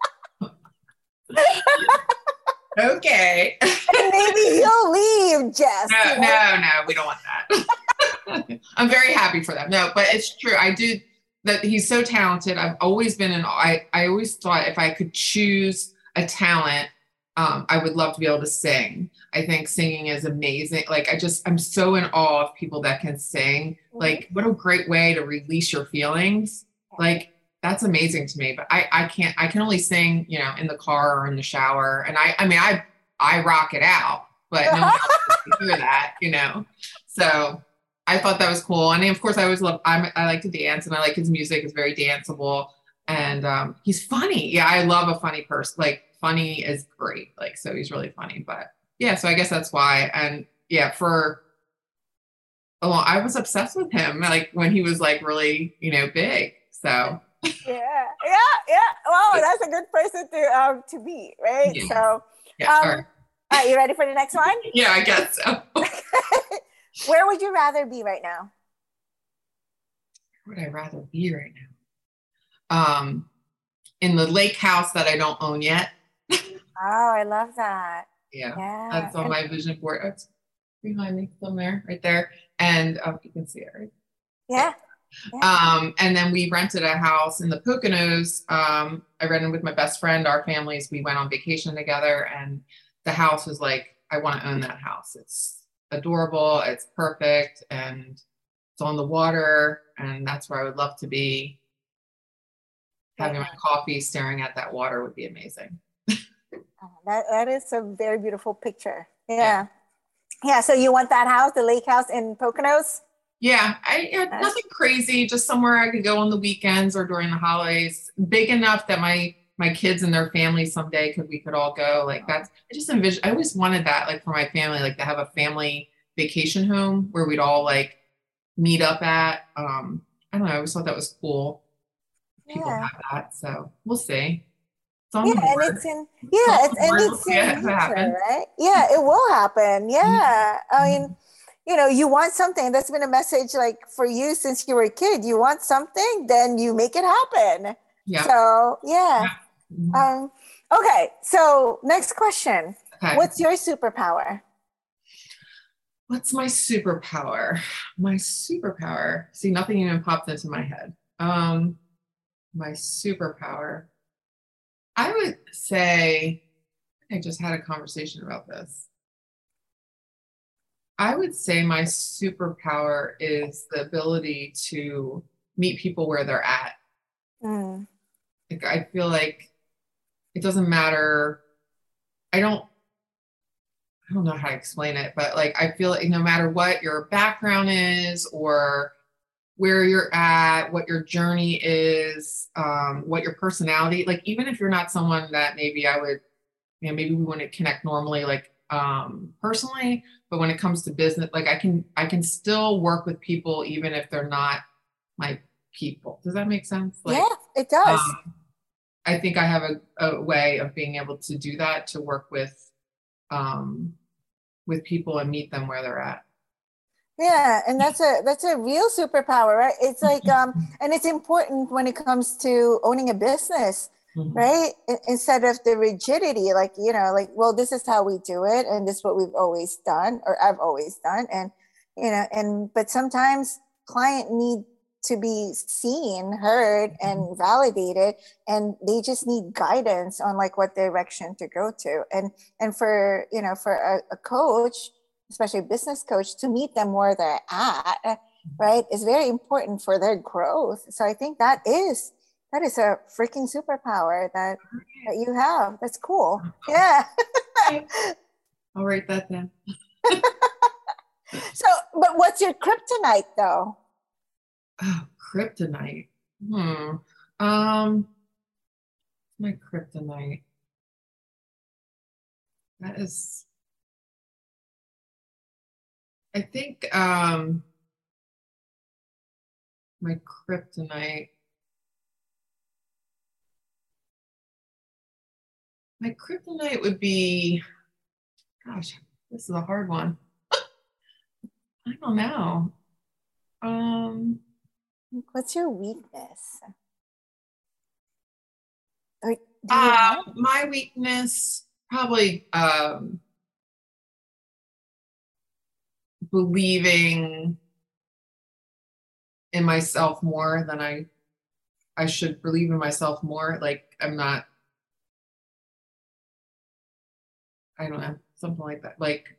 [SPEAKER 2] okay.
[SPEAKER 1] and maybe he'll leave, Jess.
[SPEAKER 2] No,
[SPEAKER 1] you know?
[SPEAKER 2] no, no, we don't want that. [LAUGHS] I'm very happy for them. No, but it's true. I do that he's so talented. I've always been in I I always thought if I could choose a talent um, I would love to be able to sing. I think singing is amazing. Like I just I'm so in awe of people that can sing.
[SPEAKER 1] Mm-hmm.
[SPEAKER 2] Like what a great way to release your feelings. Like that's amazing to me. But I I can't I can only sing, you know, in the car or in the shower. And I I mean I I rock it out, but no one else [LAUGHS] hear that, you know. So I thought that was cool. And of course I always love I'm I like to dance and I like his music. It's very danceable. And um, he's funny. Yeah, I love a funny person. Like funny is great. Like, so he's really funny. But yeah, so I guess that's why. And yeah, for a long, I was obsessed with him, like when he was like really, you know, big. So [LAUGHS]
[SPEAKER 1] yeah, yeah, yeah. Wow, that's a good person to um to be, right?
[SPEAKER 2] Yeah.
[SPEAKER 1] So
[SPEAKER 2] yeah,
[SPEAKER 1] um,
[SPEAKER 2] right.
[SPEAKER 1] right, you ready for the next one? [LAUGHS]
[SPEAKER 2] yeah, I guess so. [LAUGHS]
[SPEAKER 1] Where would you rather be right now?
[SPEAKER 2] Where would I rather be right now? Um, in the lake house that I don't own yet.
[SPEAKER 1] Oh, I love that.
[SPEAKER 2] Yeah,
[SPEAKER 1] Yeah.
[SPEAKER 2] that's on my vision board. It's behind me, somewhere, right there. And um, you can see it, right?
[SPEAKER 1] yeah. Yeah.
[SPEAKER 2] Um, and then we rented a house in the Poconos. Um, I rented with my best friend. Our families, we went on vacation together, and the house was like, I want to own that house. It's adorable, it's perfect, and it's on the water, and that's where I would love to be. Having my coffee, staring at that water would be amazing.
[SPEAKER 1] Oh, that, that is a very beautiful picture. Yeah. yeah. So you want that house, the lake house in Poconos?
[SPEAKER 2] Yeah, I
[SPEAKER 1] Nice.
[SPEAKER 2] nothing crazy, just somewhere I could go on the weekends or during the holidays. Big enough that my my kids and their family someday could we could all go. Like that's I just envision I always wanted that, like for my family, like to have a family vacation home where we'd all like meet up at. Um, I don't know, I always thought that was cool. People
[SPEAKER 1] Yeah.
[SPEAKER 2] have that. So we'll see. It's on
[SPEAKER 1] Yeah, and
[SPEAKER 2] board.
[SPEAKER 1] it's in yeah, it's and it's [LAUGHS]
[SPEAKER 2] We'll see it
[SPEAKER 1] in
[SPEAKER 2] happen.
[SPEAKER 1] right? Yeah, it will happen. Yeah, I mean, you know, you want something. That's been a message like for you since you were a kid. You want something, then you make it happen.
[SPEAKER 2] yeah.
[SPEAKER 1] So yeah.
[SPEAKER 2] Mhm.
[SPEAKER 1] Um, okay. So next question:
[SPEAKER 2] okay.
[SPEAKER 1] What's your superpower?
[SPEAKER 2] What's my superpower? My superpower. See, nothing even popped into my head. Um, my superpower. I would say, I just had a conversation about this. I would say my superpower is the ability to meet people where they're at.
[SPEAKER 1] Mm,
[SPEAKER 2] Like I feel like it doesn't matter. I don't I don't know how to explain it, but like I feel like no matter what your background is or where you're at, what your journey is, um, what your personality, like even if you're not someone that maybe I would, you know, maybe we wouldn't connect normally, like um personally, but when it comes to business, like I can I can still work with people even if they're not my people. Does that make sense? Like,
[SPEAKER 1] yeah, it does.
[SPEAKER 2] um, I think I have a, a way of being able to do that to work with um, with people and meet them where they're at.
[SPEAKER 1] Yeah, and that's a that's a real superpower, right? It's like [LAUGHS] um and it's important when it comes to owning a business,
[SPEAKER 2] Mhm.
[SPEAKER 1] right? Instead of the rigidity, like, you know, like, well, this is how we do it and this is what we've always done or I've always done and you know, and but sometimes client need to be seen, heard and validated and they just need guidance on like what direction to go to. And and for, you know, for a, a coach, especially a business coach, to meet them where they're at, right, is very important for their growth. So I think that is that is a freaking superpower that that you have. That's cool. Yeah. [LAUGHS]
[SPEAKER 2] I'll write that down.
[SPEAKER 1] So, but what's your kryptonite though?
[SPEAKER 2] Oh, kryptonite. Hmm. Um, my kryptonite. That is. I think um, my kryptonite. My kryptonite would be, gosh, this is a hard one. [LAUGHS] I don't know. Um,
[SPEAKER 1] What's your weakness? Or
[SPEAKER 2] uh, my weakness probably um, believing in myself more than I I should believe in myself more. Like I'm not I don't know, something like that. Like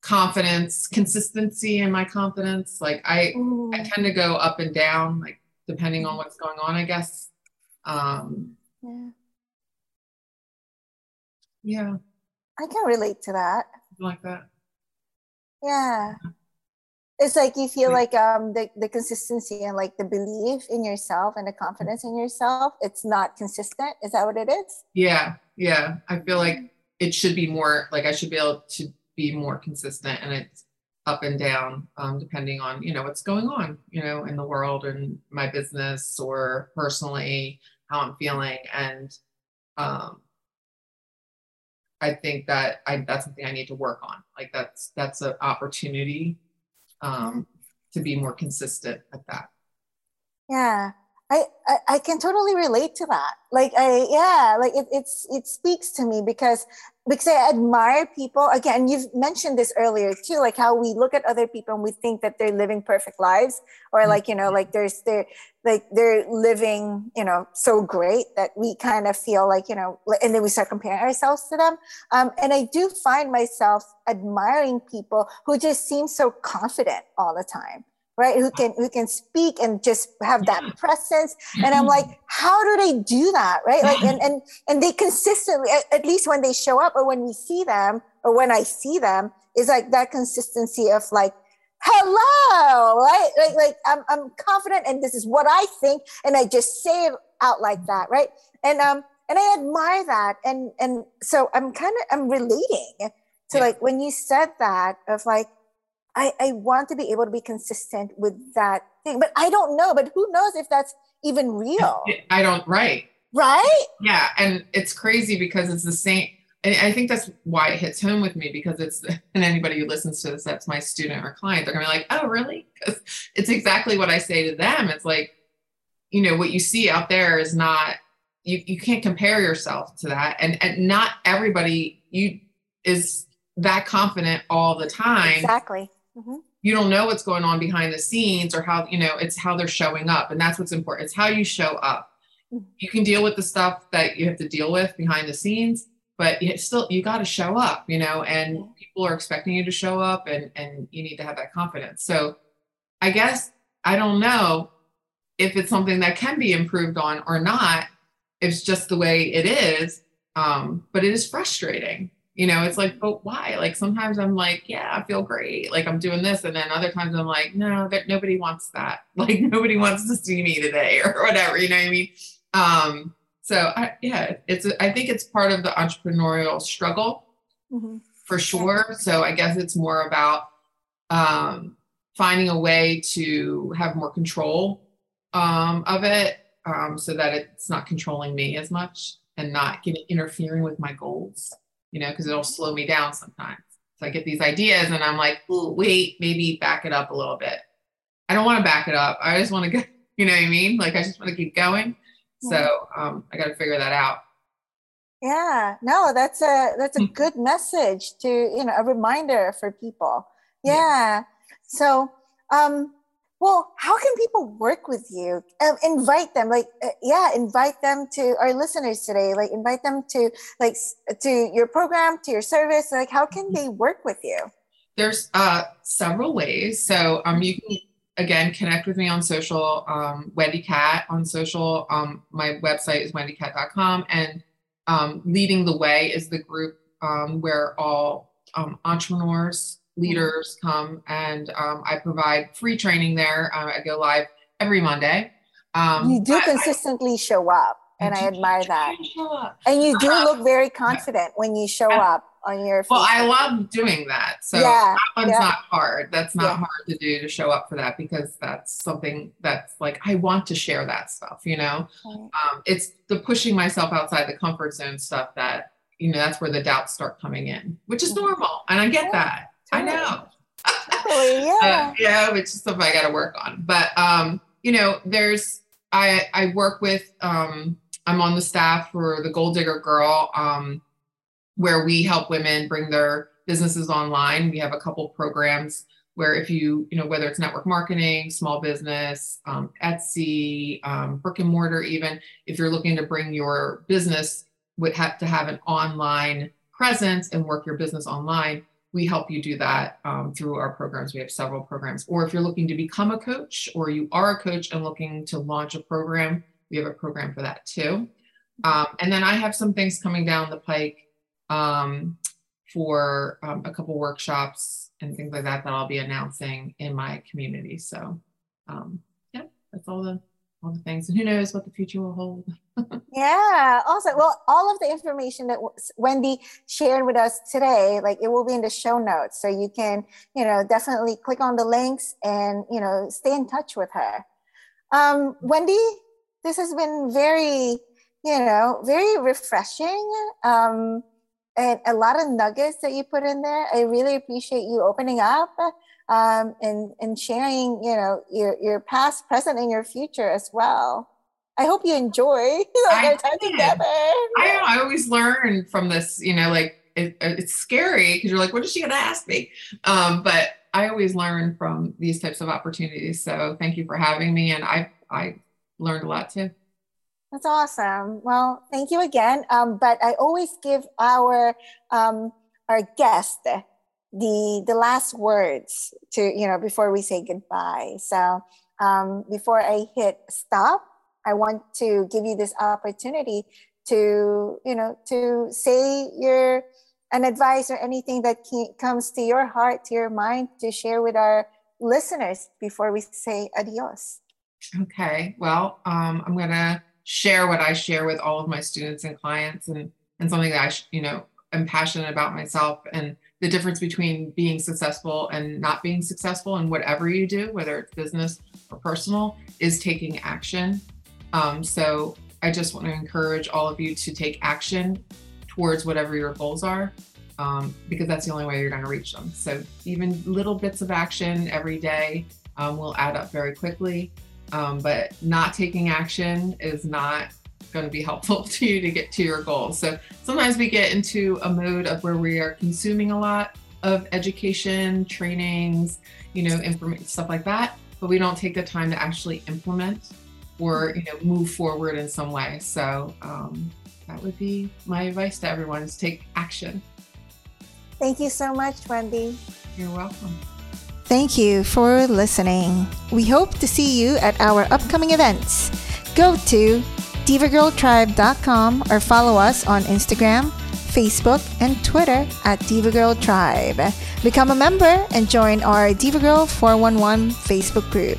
[SPEAKER 2] confidence, consistency in my confidence. Like I, I tend to go up and down, like depending on what's going on, I guess. Um,
[SPEAKER 1] yeah.
[SPEAKER 2] Yeah.
[SPEAKER 1] I can relate to that.
[SPEAKER 2] Like that.
[SPEAKER 1] Yeah. It's like you feel like um the, the consistency and like the belief in yourself and the confidence in yourself, it's not consistent. Is that what it is?
[SPEAKER 2] Yeah. Yeah. I feel like it should be more like I should be able to be more consistent and it's up and down um, depending on you know what's going on you know in the world and my business or personally how i'm feeling. And um, i think that I, that's something i need to work on. Like that's that's an opportunity um, to be more consistent at that.
[SPEAKER 1] Yeah I, I, I can totally relate to that. Like I yeah, like it, it's it speaks to me because because I admire people. Again, you've mentioned this earlier too, like how we look at other people and we think that they're living perfect lives, or mm-hmm. like you know, like there's they're like they're living you know so great that we kind of feel like you know, and then we start comparing ourselves to them. Um, and I do find myself admiring people who just seem so confident all the time right? Who can who can speak and just have that presence. And i'm like how do they do that right? Like and [LAUGHS] and, and they consistently at, least when they show up or when we see them or when i see them is like that consistency of like hello right? Like like I'm, I'm confident and this is what i think and i just say it out like that right? And um and i admire that. And and so i'm kind of i'm relating to like when you said that of like I, I want to be able to be consistent with that thing. But I don't know, but who knows if that's even real? [LAUGHS]
[SPEAKER 2] I don't, right.
[SPEAKER 1] Right?
[SPEAKER 2] Yeah. And it's crazy because it's the same. And I think that's why it hits home with me because it's, and anybody who listens to this, that's my student or client, they're going to be like, oh, really? Because it's exactly what I say to them. It's like, you know, what you see out there is not, you, you can't compare yourself to that. And, and not everybody you is that confident all the time.
[SPEAKER 1] Exactly
[SPEAKER 2] Mm-hmm. You don't know what's going on behind the scenes or how, you know, it's how they're showing up. And that's what's important. It's how you show up. Mm-hmm. You can deal with the stuff that you have to deal with behind the scenes, but you still, you got to show up, you know, and yeah. people are expecting you to show up and, and you need to have that confidence. So I guess I don't know if it's something that can be improved on or not. It's just the way it is. Um, but it is frustrating you know it's like but why? Like sometimes i'm like yeah i feel great. Like i'm doing this. And then other times i'm like no that nobody wants that. [LAUGHS] Like nobody wants to see me today [LAUGHS] or whatever you know what i mean? Um so I, yeah it's i think it's part of the entrepreneurial struggle mm-hmm. for sure. So i guess it's more about um finding a way to have more control um of it um so that it's not controlling me as much and not getting interfering with my goals you know, because it'll slow me down sometimes. So I get these ideas and I'm like, oh, wait, maybe back it up a little bit. I don't want to back it up. I just want to go, [LAUGHS] you know what I mean? Like I just want to keep going. So um, I got to figure that out.
[SPEAKER 1] Yeah, no, that's a that's a hmm. good message to you know a reminder for people. Yeah. yeah. So um, well how can people work with you? Um, invite them like uh, yeah invite them to our listeners today like invite them to like to your program to your service like how can they work with you?
[SPEAKER 2] There's uh several ways. So um you can again connect with me on social um Wendy Kat on social. Um my website is wendykat.com and um leading the way is the group um where all um entrepreneurs leaders come and um, I provide free training there. Um, I go live every Monday.
[SPEAKER 1] Um, you do consistently I, show up, and I, I admire that. And you do look [LAUGHS] very confident when you show up on your.
[SPEAKER 2] Well, I love doing that. So yeah, that one's yeah. not hard. That's not yeah. hard to do to show up for that because that's something that's like I want to share that stuff. You know, um, it's the pushing myself outside the comfort zone stuff that you know that's where the doubts start coming in, which is mm-hmm. normal, and I get that. I know.
[SPEAKER 1] Totally, [LAUGHS] yeah.
[SPEAKER 2] uh, yeah, which is something I got to work on. But um, you know, there's I I work with um, I'm on the staff for the Goal Digger Girl, um, where we help women bring their businesses online. We have a couple programs where if you you know whether it's network marketing, small business, um, Etsy, um, brick and mortar, even if you're looking to bring your business would have to have an online presence and work your business online, we help you do that um, through our programs. We have several programs. Or if you're looking to become a coach or you are a coach and looking to launch a program, we have a program for that too. Um, and then I have some things coming down the pike um, for um, a couple workshops and things like that that I'll be announcing in my community. So um, yeah, that's all the all the things. And who knows what the future will hold. [LAUGHS]
[SPEAKER 1] yeah, awesome. Well, all of the information that Wendy shared with us today, like it will be in the show notes. So you can, you know, definitely click on the links and, you know, stay in touch with her. Um, Wendy, this has been very, you know, very refreshing. Um, and a lot of nuggets that you put in there. I really appreciate you opening up um, and and sharing, you know, your your past, present, and your future as well. I hope you enjoy [LAUGHS] like, our time together.
[SPEAKER 2] I I always learn from this. You know, like it, it's scary because you're like, what is she going to ask me? Um, but I always learn from these types of opportunities. So thank you for having me, and I I learned a lot too.
[SPEAKER 1] That's awesome. Well, thank you again. Um, but I always give our um, our guest the the last words to you know before we say goodbye. So um, before i hit stop i want to give you this opportunity to you know to say your an advice or anything that comes to your heart to your mind to share with our listeners before we say adios.
[SPEAKER 2] Okay well um, i'm going to share what i share with all of my students and clients and and something that i you know am passionate about myself and the difference between being successful and not being successful in whatever you do, whether it's business or personal, is taking action. Um, so I just want to encourage all of you to take action towards whatever your goals are, um, because that's the only way you're going to reach them. So even little bits of action every day um, will add up very quickly. Um, but not taking action is not going to be helpful [LAUGHS] to you to get to your goals. So sometimes we get into a mode of where we are consuming a lot of education, trainings, you know, information, stuff like that, but we don't take the time to actually implement or, you know, move forward in some way. So um, that would be my advice to everyone is take action.
[SPEAKER 1] Thank you so much, Wendy.
[SPEAKER 2] You're welcome.
[SPEAKER 1] Thank you for listening. We hope to see you at our upcoming events. Go to divagirltribe.com or follow us on Instagram, Facebook, and Twitter at Diva Girl Tribe. Become a member and join our Diva Girl 411 Facebook group.